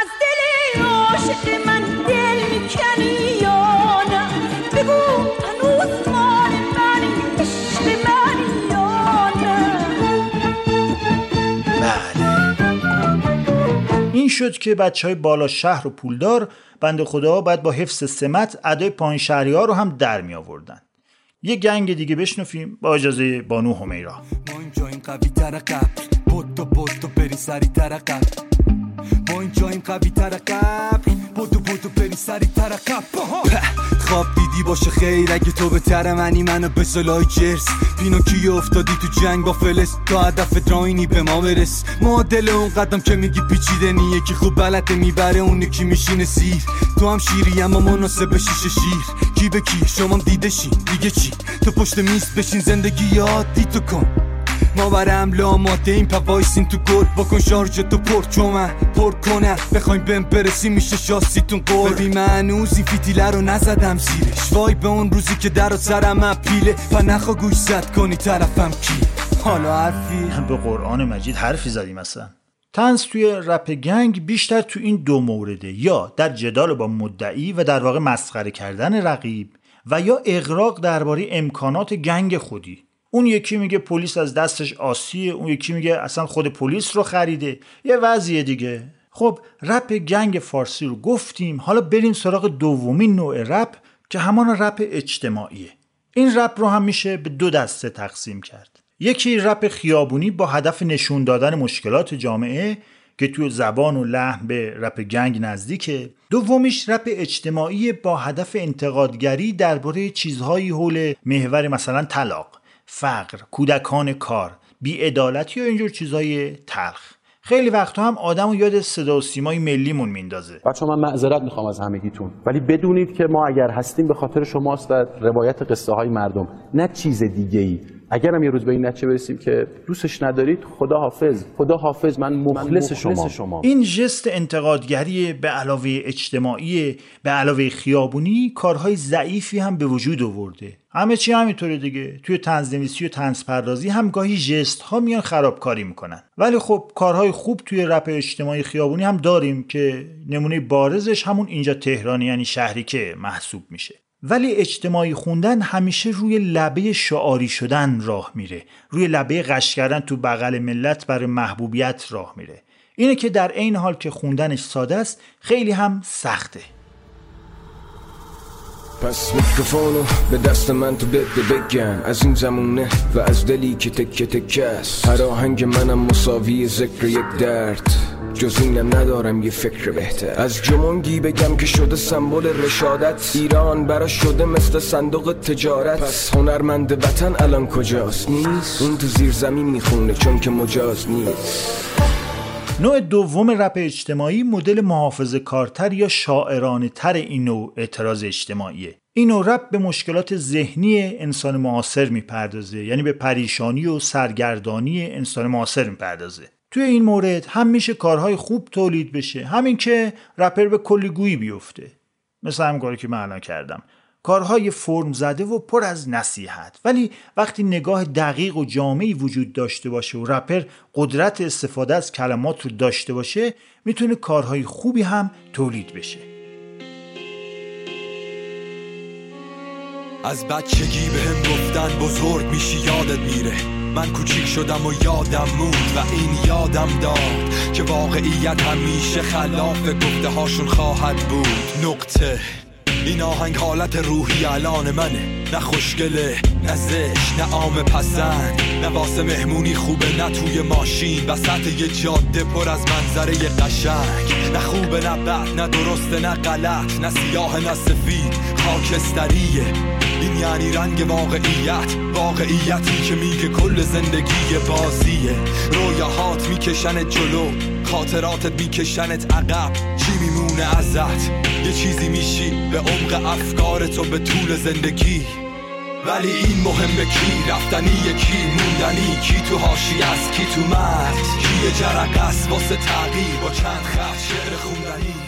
Speaker 15: از دل عاشق من
Speaker 1: شد که بچه های بالا شهر و پولدار بند خدا باید با حفظ سمت ادای پایین شهری ها رو هم در می آوردن یه گنگ دیگه بشنفیم با اجازه بانو همیرا
Speaker 16: ما اینجا این قوی تر پتو پتو بری سری تر ما اینجا این قوی تر پتو پتو بری سری تر قبل. خواب دیدی باشه خیر اگه تو به تر منی منو به سلای جرس پینوکی افتادی تو جنگ؟ با فلس تا هدف دراینی به ما برس. معادل اون قدم که میگی پیچیده نیه که خوب بلده می‌بره اون یکی میشینه سیر. تو هم شیری اما مناسب شیشه شیر. کی به کی؟ شما دیده شین دیگه چی؟ تو پشت میز بشین زندگی یادی تو کن. ما برم لا ماده این پا وایسین تو گل. بکن شارژ تو پر چومن پر کنه. بخوایم بهم برسی میشه شاستیتون قول ببین من این فیتیله رو نزدم زیرش. وای به اون روزی که در و سرم پیله پا نخوا گوش زد کنی طرفم کی. حالا حرفی.
Speaker 1: به قرآن مجید حرفی زدیم اصلا. تنز توی رپ گنگ بیشتر تو این دو مورده. یا در جدال با مدعی و در واقع مسخره کردن رقیب و یا اغراق درباره امکانات gang خودی. اون یکی میگه پلیس از دستش عاصیه اون یکی میگه اصلا خود پلیس رو خریده. یه وضعیه دیگه. خب رپ gang فارسی رو گفتیم. حالا بریم سراغ دومین نوع رپ که همان رپ اجتماعیه. این رپ رو هم میشه به دو دسته تقسیم کرد. یکی رپ خیابونی با هدف نشون دادن مشکلات جامعه که توی زبان و لحن به رپ gang نزدیکه. دومیش رپ اجتماعی با هدف انتقادگری درباره چیزهایی حول محور مثلا طلاق. فقر کودکان کار بیعدالتی و اینجور چیزهای تلخ. خیلی وقتا هم آدم و یاد صدا و سیمای ملیمون میندازه.
Speaker 5: بچه من معذرت می‌خوام از همگیتون. ولی بدونید که ما اگر هستیم به خاطر شماست و روایت قصه های مردم نه چیز دیگه ای اگر هم یه روز به این نتیجه برسیم که دوستش ندارید خدا حافظ. خدا حافظ من مخلص, شما. شما.
Speaker 1: این جست انتقادگری به علاوه اجتماعی به علاوه خیابونی کارهای ضعیفی هم به وجود آورده. همه چی همینطوره دیگه. توی تنظنویسی و تنز پردازی هم گاهی جست ها میان خرابکاری می‌کنن. ولی خب کارهای خوب توی رپ اجتماعی خیابونی هم داریم که نمونه بارزش همون اینجا تهرانی یعنی شهری که محسوب میشه. ولی اجتماعی خوندن همیشه روی لبه شعاری شدن راه میره. روی لبه قش کردن تو بغل ملت برای محبوبیت راه میره. اینه که در عین حال که خوندنش ساده است خیلی هم سخته.
Speaker 17: پس میکروفونو به دست من تو بده بگم. از این زمونه و از دلی که تکه تکه است. هر آهنگ منم مساوی ذکر یک درد. جز اینم ندارم یه فکر بهتر. از جمونگی بگم که شده سمبل رشادت. ایران برا شده مثل صندوق تجارت. پس هنرمند وطن الان کجاست؟ نیست. اون تو زیر زمین می‌خونه چون که مجاز نیست.
Speaker 1: نوع دوم رپ اجتماعی مدل محافظه کارتر یا شاعرانه تر این اعتراض اجتماعیه. این نوع رپ به مشکلات ذهنی انسان معاصر می‌پردازه یعنی به پریشانی و سرگردانی انسان معاصر می‌پردازه. توی این مورد هم میشه کارهای خوب تولید بشه. همین که رپر به کلی گویی بیفته. مثل همین کاری که من الان کردم. کارهای فرم زده و پر از نصیحت. ولی وقتی نگاه دقیق و جامعی وجود داشته باشه و رپر قدرت استفاده از کلمات رو داشته باشه می‌تونه کارهای خوبی هم تولید بشه.
Speaker 16: از بچگی به هم گفتن بزرگ میشی یادت میره. من کوچیک شدم و یادم موند و این یادم داد که واقعیت همیشه خلاف گفته هاشون خواهد بود. نقطه. این آهنگ حالت روحی الان منه. نه خوشگله نه زش نه عام پسند نه واسه مهمونی خوبه نه توی ماشین. وسط یه جاده پر از منظره قشنگ. نه خوبه نه بد نه درسته نه غلط نه سیاه نه سفید. خاکستریه. این یعنی رنگ واقعیت. واقعیتی که میگه کل زندگی بازیه. رویاهات میکشنت جلو. خاطراتت میکشنت عقب. چی میمونه ازت؟ یه چیزی میشی به عمق افکار تو به طول زندگی. ولی این مهمه کی؟ رفتنی کی موندنی کی؟ تو حاشیه است کی تو متن؟ کی جرقه است واسه تغییر؟ با چند خط شعر خوندنی.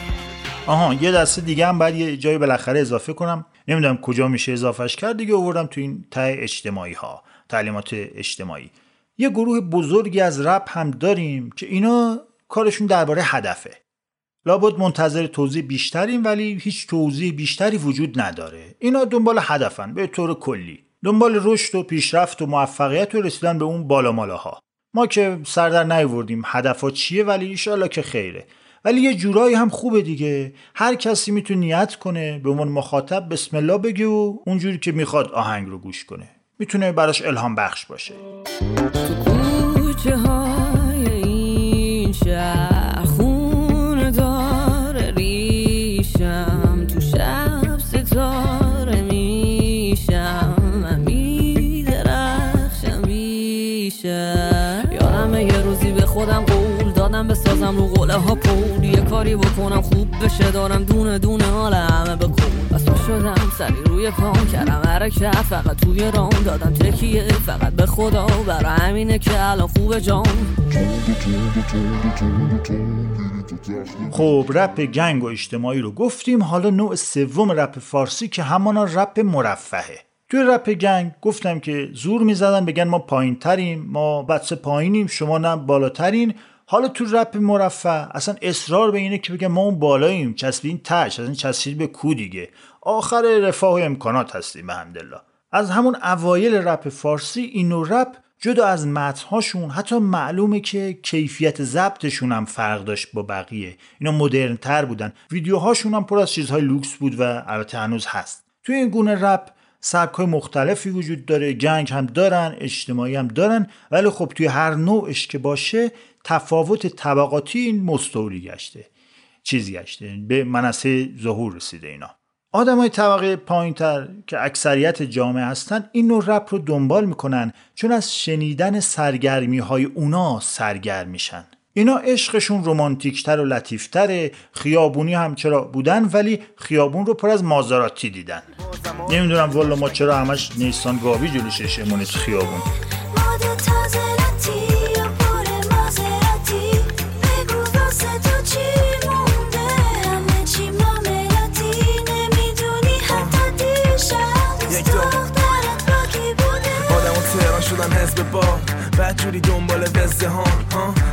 Speaker 1: آها یه دسته دیگه هم باید یه جایی بالاخره اضافه کنم. نمی‌دونم کجا میشه اضافهش کرد دیگه آوردم تو این ته اجتماعی ها تعلیمات اجتماعی. یه گروه بزرگی از رپ هم داریم که اینا کارشون درباره هدفه. لابد منتظر توضیح بیشتریم ولی هیچ توضیح بیشتری وجود نداره. اینا دنبال هدفن به طور کلی. دنبال رشد و پیشرفت و موفقیت و رسیدن به اون بالا مالاها. ما که سردر نیوردیم هدفها چیه ولی ایشالا که خیره. ولی یه جورایی هم خوبه دیگه. هر کسی می‌تونه نیت کنه به عنوان مخاطب بسم الله بگه و اونجوری که می‌خواد آهنگ رو گوش کنه. می‌تونه براش الهام بخش باشه.
Speaker 18: من یه روزی به خودم قول دادم بسازم رو قله ها کاری بکنم خوب بشه دارم دونه دونه حال همه به پا شدم سری روی پام کردم حرکت فقط توی رام دادم تکیه فقط به خدا برای همینه که الان خوبه جام.
Speaker 1: خب رپ گنگ و اجتماعی رو گفتیم. حالا نوع سوم رپ فارسی که همانا رپ مرفهه. توی رپ گنگ گفتم که زور می‌زدن بگن ما پایین تریم ما بچه پایینیم شما نه بالاترین. حالا تو رپ مرفه اصلا اصرار به اینه که بگن ما اون بالاییم چسبیدن تش اصلا چسبید به کو دیگه. آخر رفاه و امکانات هستیم به حمدلله از همون اوایل رپ فارسی این نوع رپ جدا از متنهاشون حتی معلومه که کیفیت ضبطشون هم فرق داشت با بقیه. اینا مدرن تر بودن. ویدیوهاشون هم پر از چیزهای لوکس بود و البته هنوز هست. توی این گونه رپ سبک های مختلفی وجود داره gang هم دارن اجتماعی هم دارن ولی خب توی هر نوعش که باشه تفاوت طبقاتی این مستوری گشته چیزی گشته. به منصه ظهور رسیده اینا. آدم های طبقه پایینتر که اکثریت جامعه هستن این نوع رپ رو دنبال می‌کنن چون از شنیدن سرگرمی های اونا سرگرم میشن. اینا عشقشون رومانتیکتر و لطیفتره خیابونی هم چرا بودن ولی خیابون رو پر از مازاراتی دیدن. نمی‌دونم والا ما چرا همش نیسان گاوی جلوشش امونت خیابون.
Speaker 19: حزب با. بعد جوری دنبال وزده ها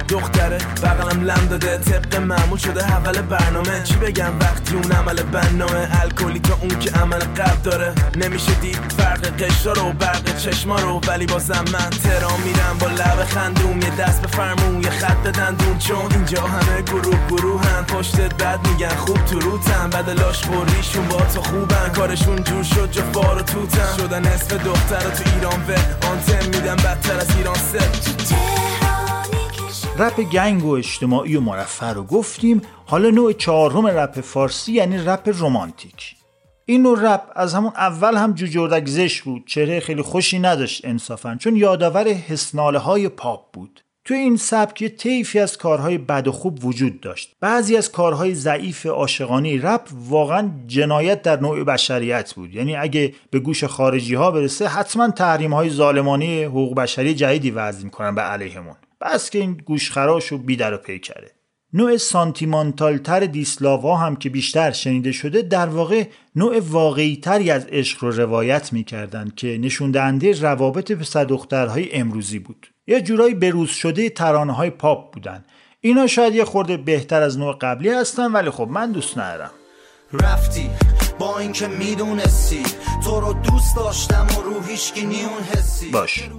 Speaker 19: دختره بغلم لم داده طبق معمول شده اول برنامه. چی بگم؟ وقتی اون عمل بنامه الکلی تا اون که عمل قبل داره. نمیشه دید فرق قشرا رو برق چشما رو. ولی بازم من ترام میرم با لب خندوم یه دست به فرمون یه خط دندون. چون اینجا همه گروه گروه هم پشتت بد میگن خوب تو روتن. بعد لاش خوریشون با تو خوبن. کارشون جور شد جا فار و توتن. شدن اسم دختر تو ایران و آنتن میدم بدتر از ایران
Speaker 1: رپ گنگ و اجتماعی و مرفه رو گفتیم. حالا نوع چهارم رپ فارسی یعنی رپ رومانتیک این نوع رپ از همون اول هم جوجردک زش بود. چهره خیلی خوشی نداشت انصافا چون یادآور حسناله های پاپ بود. توی این سبک یه طیفی از کارهای بد و خوب وجود داشت. بعضی از کارهای ضعیف عاشقانه رپ واقعا جنایت در نوع بشریت بود. یعنی اگه به گوش خارجی ها برسه حتما تحریم های ظالمانه حقوق بشری جدیدی وضع می‌کنن به علیهمون. بس که این گوشخراش و بیدر و پیکره. نوع سانتیمانتالتر دیسلاوا هم که بیشتر شنیده شده در واقع نوع واقعی تری از عشق رو روایت می‌کردند که نشون دهنده روابط پسر دخترهای امروزی بود. یه جورایی بروز شده ترانه های پاپ بودن. اینا شاید یه خورده بهتر از نوع قبلی هستن ولی خب من دوست ندارم.
Speaker 20: رفتی با اینکه می‌دونستی. تو رو دوست داشتم و رو نیون حسی.
Speaker 1: باش.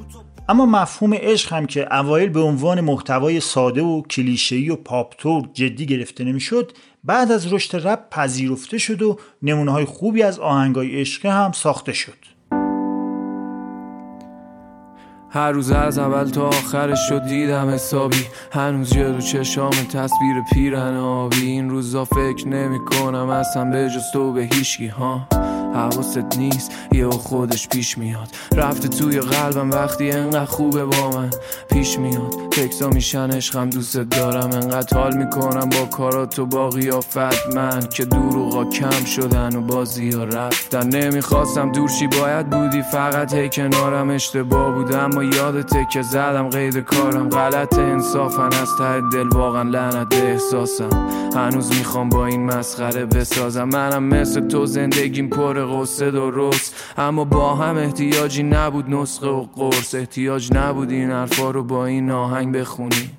Speaker 1: اما مفهوم عشق هم که اوایل به عنوان محتوای ساده و کلیشه‌ای و پاپتور جدی گرفته نمی‌شد بعد از رشد رپ پذیرفته شد و نمونه های خوبی از آهنگای عشقی هم ساخته شد.
Speaker 21: هر روز از اول تا آخرش شد دیدم حسابی. هنوز جلو چشام تصویر پیرن آبی. این روزا فکر نمی کنم اصلا به جز تو به هیچکی ها. حواست نیست یه خودش پیش میاد. رفته توی قلبم وقتی انقدر خوبه با من پیش میاد. تکسا میشن عشقم دوست دارم. انقدر حال می‌کنم با کارات و با قیافت. من که دروغا کم شدن و بازی ها رفتن. نمی‌خواستم دورشی باید بودی. فقط هی کنارم اشتباه بودم اما یادته که زدم قید کارم غلط. انصافن از ته دل واقعا لعنت احساسم. هنوز می‌خوام با این مسخره بسازم. منم مثل تو زندگیم پر قصه درست اما با هم احتیاجی نبود نسخه و قرص. احتیاج نبود این حرفا رو با این آهنگ بخونی.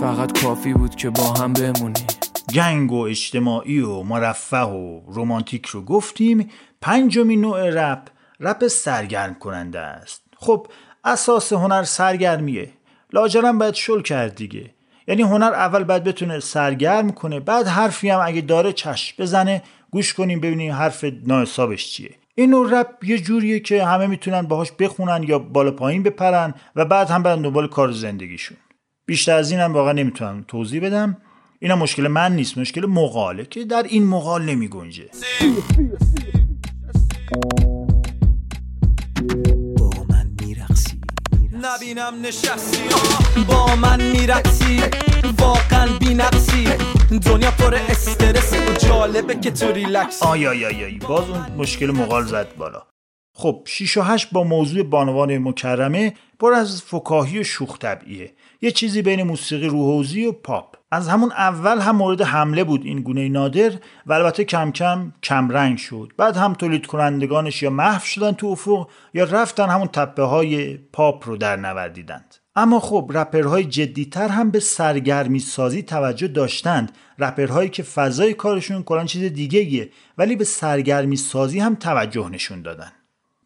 Speaker 21: فقط کافی بود که با هم بمونی.
Speaker 1: گنگ و اجتماعی و مرفه و رومانتیک رو گفتیم. پنجمین نوع رپ رپ سرگرم کننده است. خب اساس هنر سرگرمیه. لاجرم باید شل کرد دیگه. یعنی هنر اول باید بتونه سرگرم کنه بعد حرفی هم اگه داره چشم بزنه گوش کنیم ببینیم حرف ناحسابش چیه. این نوع رپ یه جوریه که همه می‌تونن باهاش بخونن یا بالا پایین بپرن و بعد هم برن دنبال کار زندگیشون. بیشتر از این هم واقعا نمی‌تونم توضیح بدم. اینا مشکل من نیست مشکل مقاله که در این مقال نمی گنجه
Speaker 8: نبینم نشستی. با من میرقصی. واقعا بی نقصی دنیا پر استرس و جالبه که تو ریلکس.
Speaker 1: آی آی آی آی. باز اون مشکل مقال زد بالا. خب 6 و 8 با موضوع بانوان مکرمه پر از فکاهی و شوخ طبعیه. یه چیزی بین موسیقی روحوزی و پاپ. از همون اول هم مورد حمله بود این گونه نادر و البته کم کم کمرنگ شد. بعد هم تولید کنندگانش یا محو شدن تو افق یا رفتن همون تپه های پاپ رو در نوردیدند اما خب رپرهای جدیتر هم به سرگرمی سازی توجه داشتند. رپرهایی که فضای کارشون کلان چیز دیگه ولی به سرگرمی سازی هم توجه نشون دادن.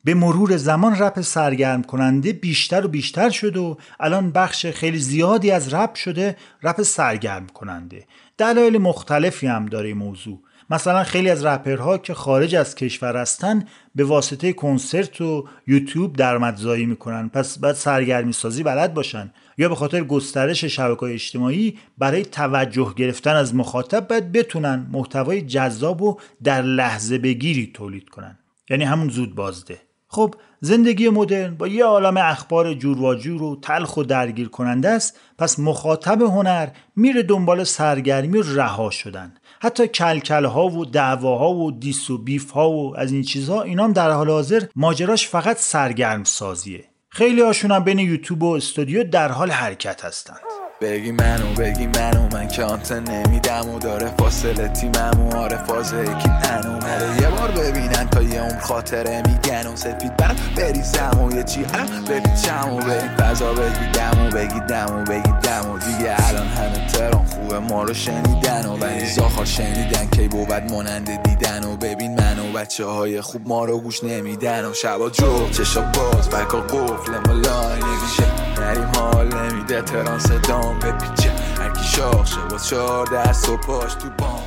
Speaker 1: به مرور زمان رپ سرگرم کننده بیشتر و بیشتر شد و الان بخش خیلی زیادی از رپ شده رپ سرگرم کننده دلایل مختلفی هم داره موضوع. مثلا خیلی از رپرها که خارج از کشور هستن به واسطه کنسرت و یوتیوب درآمدزایی می‌کنن. پس باید سرگرمی سازی بلد باشن. یا به خاطر گسترش شبکه اجتماعی برای توجه گرفتن از مخاطب باید بتونن محتوای جذاب و در لحظه بگیری تولید کنن. یعنی همون زود بازده. خب زندگی مدرن با یه عالم اخبار جور و جور و تلخ و درگیر کننده است پس مخاطب هنر میره دنبال سرگرمی و رها شدن. حتی کلکل ها و دعواها و دیس و بیف ها و از این چیزها اینام در حال حاضر ماجراش فقط سرگرم سازیه خیلی هاشون هم بین یوتیوب و استودیو در حال حرکت هستند.
Speaker 22: بگی منو بگی منو من که آنتن نمیدم و داره فاصله تیمم و آره فازه کی منو. مره یه بار ببینن تا یه عمر خاطره میگن و سفید بعد بریزم و یه چی هم بپیچم و بریم فضا. بگی دم و بگی دم و بگی دم و دیگه الان همه تران خوبه ما رو شنیدن و ولی زاخار شنیدن کی بود مانند دیدن و ببین منو بچه های خوب ما رو گوش نمیدن و شبا جو چشا باز بکا قفل مالای نمیشه نریم حال نمیده تران صدام. بپیچه هرکی شاخ شه با چهار دست و پاش تو بام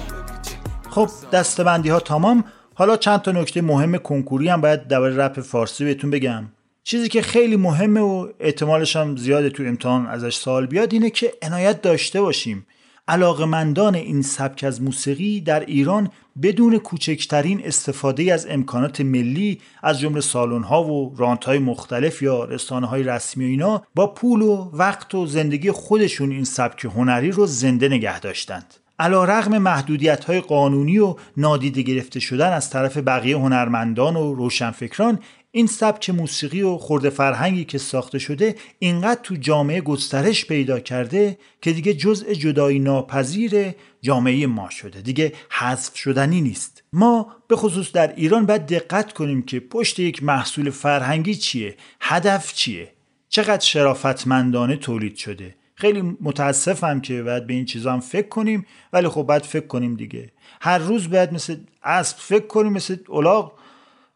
Speaker 1: خب دستبندی ها تمام. حالا چند تا نکته مهم کنکوری هم باید درباره رپ فارسی بهتون بگم. چیزی که خیلی مهمه و احتمالش هم زیاده تو امتحان ازش سوال بیاد اینه که عنایت داشته باشیم. علاقمندان این سبک از موسیقی در ایران بدون کوچکترین استفاده از امکانات ملی از جمله سالن ها و رانت های مختلف یا رسانه های رسمی و اینا با پول و وقت و زندگی خودشون این سبک هنری رو زنده نگه داشتند. علا رغم محدودیت های قانونی و نادیده گرفته شدن از طرف بقیه هنرمندان و روشنفکران این سبک موسیقی و خورده فرهنگی که ساخته شده اینقدر تو جامعه گسترش پیدا کرده که دیگه جزء جدایی ناپذیر جامعه ما شده. دیگه حذف شدنی نیست. ما به خصوص در ایران باید دقت کنیم که پشت یک محصول فرهنگی چیه؟ هدف چیه؟ چقدر شرافتمندانه تولید شده؟ خیلی متاسفم که باید به این چیزا هم فکر کنیم ولی خب باید فکر کنیم دیگه. هر روز باید مثل اسب فکر کنیم مثل الاغ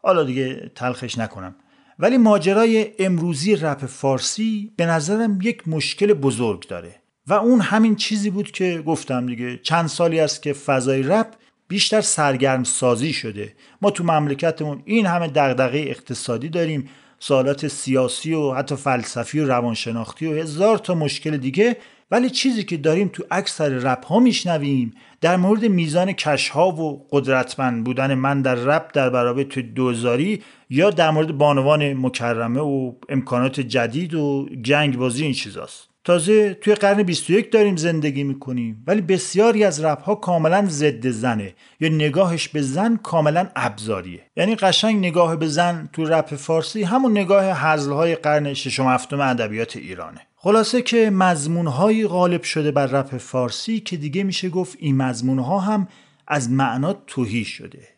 Speaker 1: حالا دیگه تلخش نکنم. ولی ماجرای امروزی رپ فارسی به نظرم یک مشکل بزرگ داره. و اون همین چیزی بود که گفتم دیگه چند سالی است که فضای رپ بیشتر سرگرم سازی شده. ما تو مملکتمون این همه دغدغه اقتصادی داریم سوالات سیاسی و حتی فلسفی و روانشناختی و هزار تا مشکل دیگه ولی چیزی که داریم تو اکثر رپ ها میشنویم در مورد میزان کش ها و قدرتمند بودن من در رپ در برابر تو دوزاری یا در مورد بانوان مکرمه و امکانات جدید و جنگ بازی این چیزاست. تازه توی قرن 21 داریم زندگی می‌کنیم ولی بسیاری از رپ ها کاملا ضد زنه یا نگاهش به زن کاملا ابزاریه. یعنی قشنگ نگاه به زن تو رپ فارسی همون نگاه حزل های قرن ششم هفتم ادبیات ایرانه. خلاصه که مضمونهایی غالب شده بر رپ فارسی که دیگه میشه گفت این مضمونها هم از معنا تهی شده.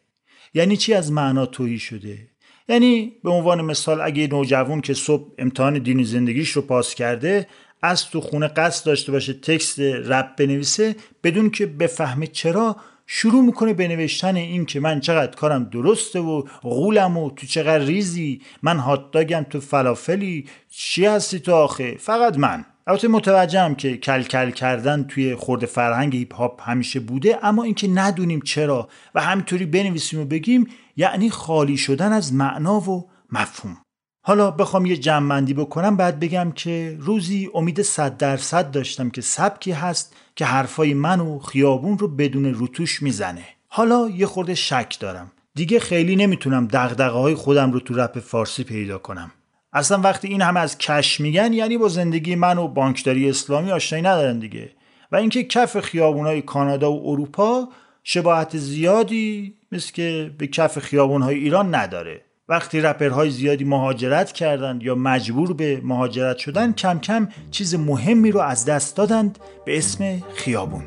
Speaker 1: یعنی چی از معنا تهی شده؟ یعنی به عنوان مثال اگه نوجوان که صبح امتحان دینی زندگیش رو پاس کرده از تو خونه قصد داشته باشه text رپ بنویسه بدون که بفهمه چرا شروع می‌کنه به نوشتن این که من چقدر کارم درسته و غولم و تو چقدر ریزی من هاتداگم تو فلافلی چی هستی تو آخه؟ فقط من. البته متوجهم که کل کل کردن توی خرده فرهنگ هیپ هاپ همیشه بوده اما اینکه ندونیم چرا و همینطوری بنویسیم و بگیم یعنی خالی شدن از معنا و مفهوم. حالا بخوام یه جمعندی بکنم بعد بگم که روزی امید صد درصد داشتم که سبکی هست که حرفای من و خیابون رو بدون روتوش می‌زنه. حالا یه خورده شک دارم. دیگه خیلی نمی‌تونم دغدغه های خودم رو تو رپ فارسی پیدا کنم. اصلا وقتی این همه از کش میگن یعنی با زندگی من و بانکداری اسلامی آشنایی ندارن دیگه. و اینکه کف خیابونهای کانادا و اروپا شباهت زیادی مثل که به کف خیابونهای ایران نداره. وقتی رپرهای زیادی مهاجرت کردند یا مجبور به مهاجرت شدن کم کم چیز مهمی رو از دست دادند به اسم خیابون.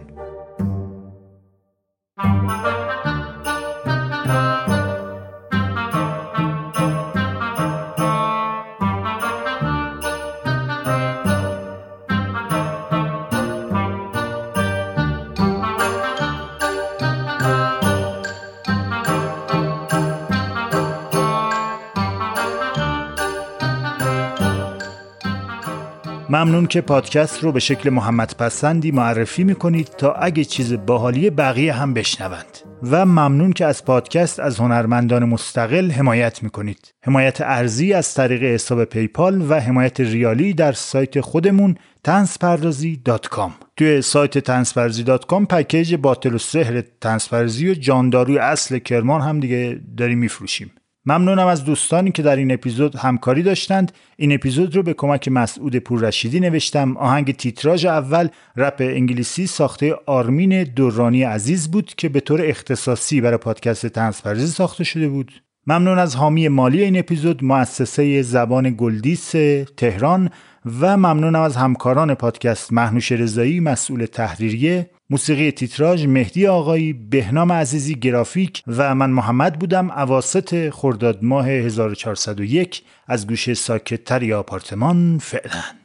Speaker 1: ممنون که پادکست رو به شکل محمد پسندی معرفی می‌کنید تا اگه چیز باحالی بقیه هم بشنوند. و ممنون که از پادکست از هنرمندان مستقل حمایت می‌کنید. حمایت ارزی از طریق حساب پیپال و حمایت ریالی در سایت خودمون تنسپردازی.com توی سایت تنسپردازی.com پکیج باطل و سحر تنسپردازی و جانداروی اصل کرمان هم دیگه داریم میفروشیم. ممنونم از دوستانی که در این اپیزود همکاری داشتند. این اپیزود رو به کمک مسعود پوررشیدی نوشتم. آهنگ تیتراژ اول رپ انگلیسی ساخته آرمین دورانی عزیز بود که به طور اختصاصی برای پادکست طنزپردازی ساخته شده بود. ممنون از حامی مالی این اپیزود مؤسسه زبان گلدیس تهران و ممنونم از همکاران پادکست مهنوش رضایی مسئول تحریریه موسیقی تیتراژ مهدی آقایی بهنام عزیزی گرافیک و من محمد بودم اواسط خرداد ماه 1401 از گوشه ساکتتری آپارتمان فعلا.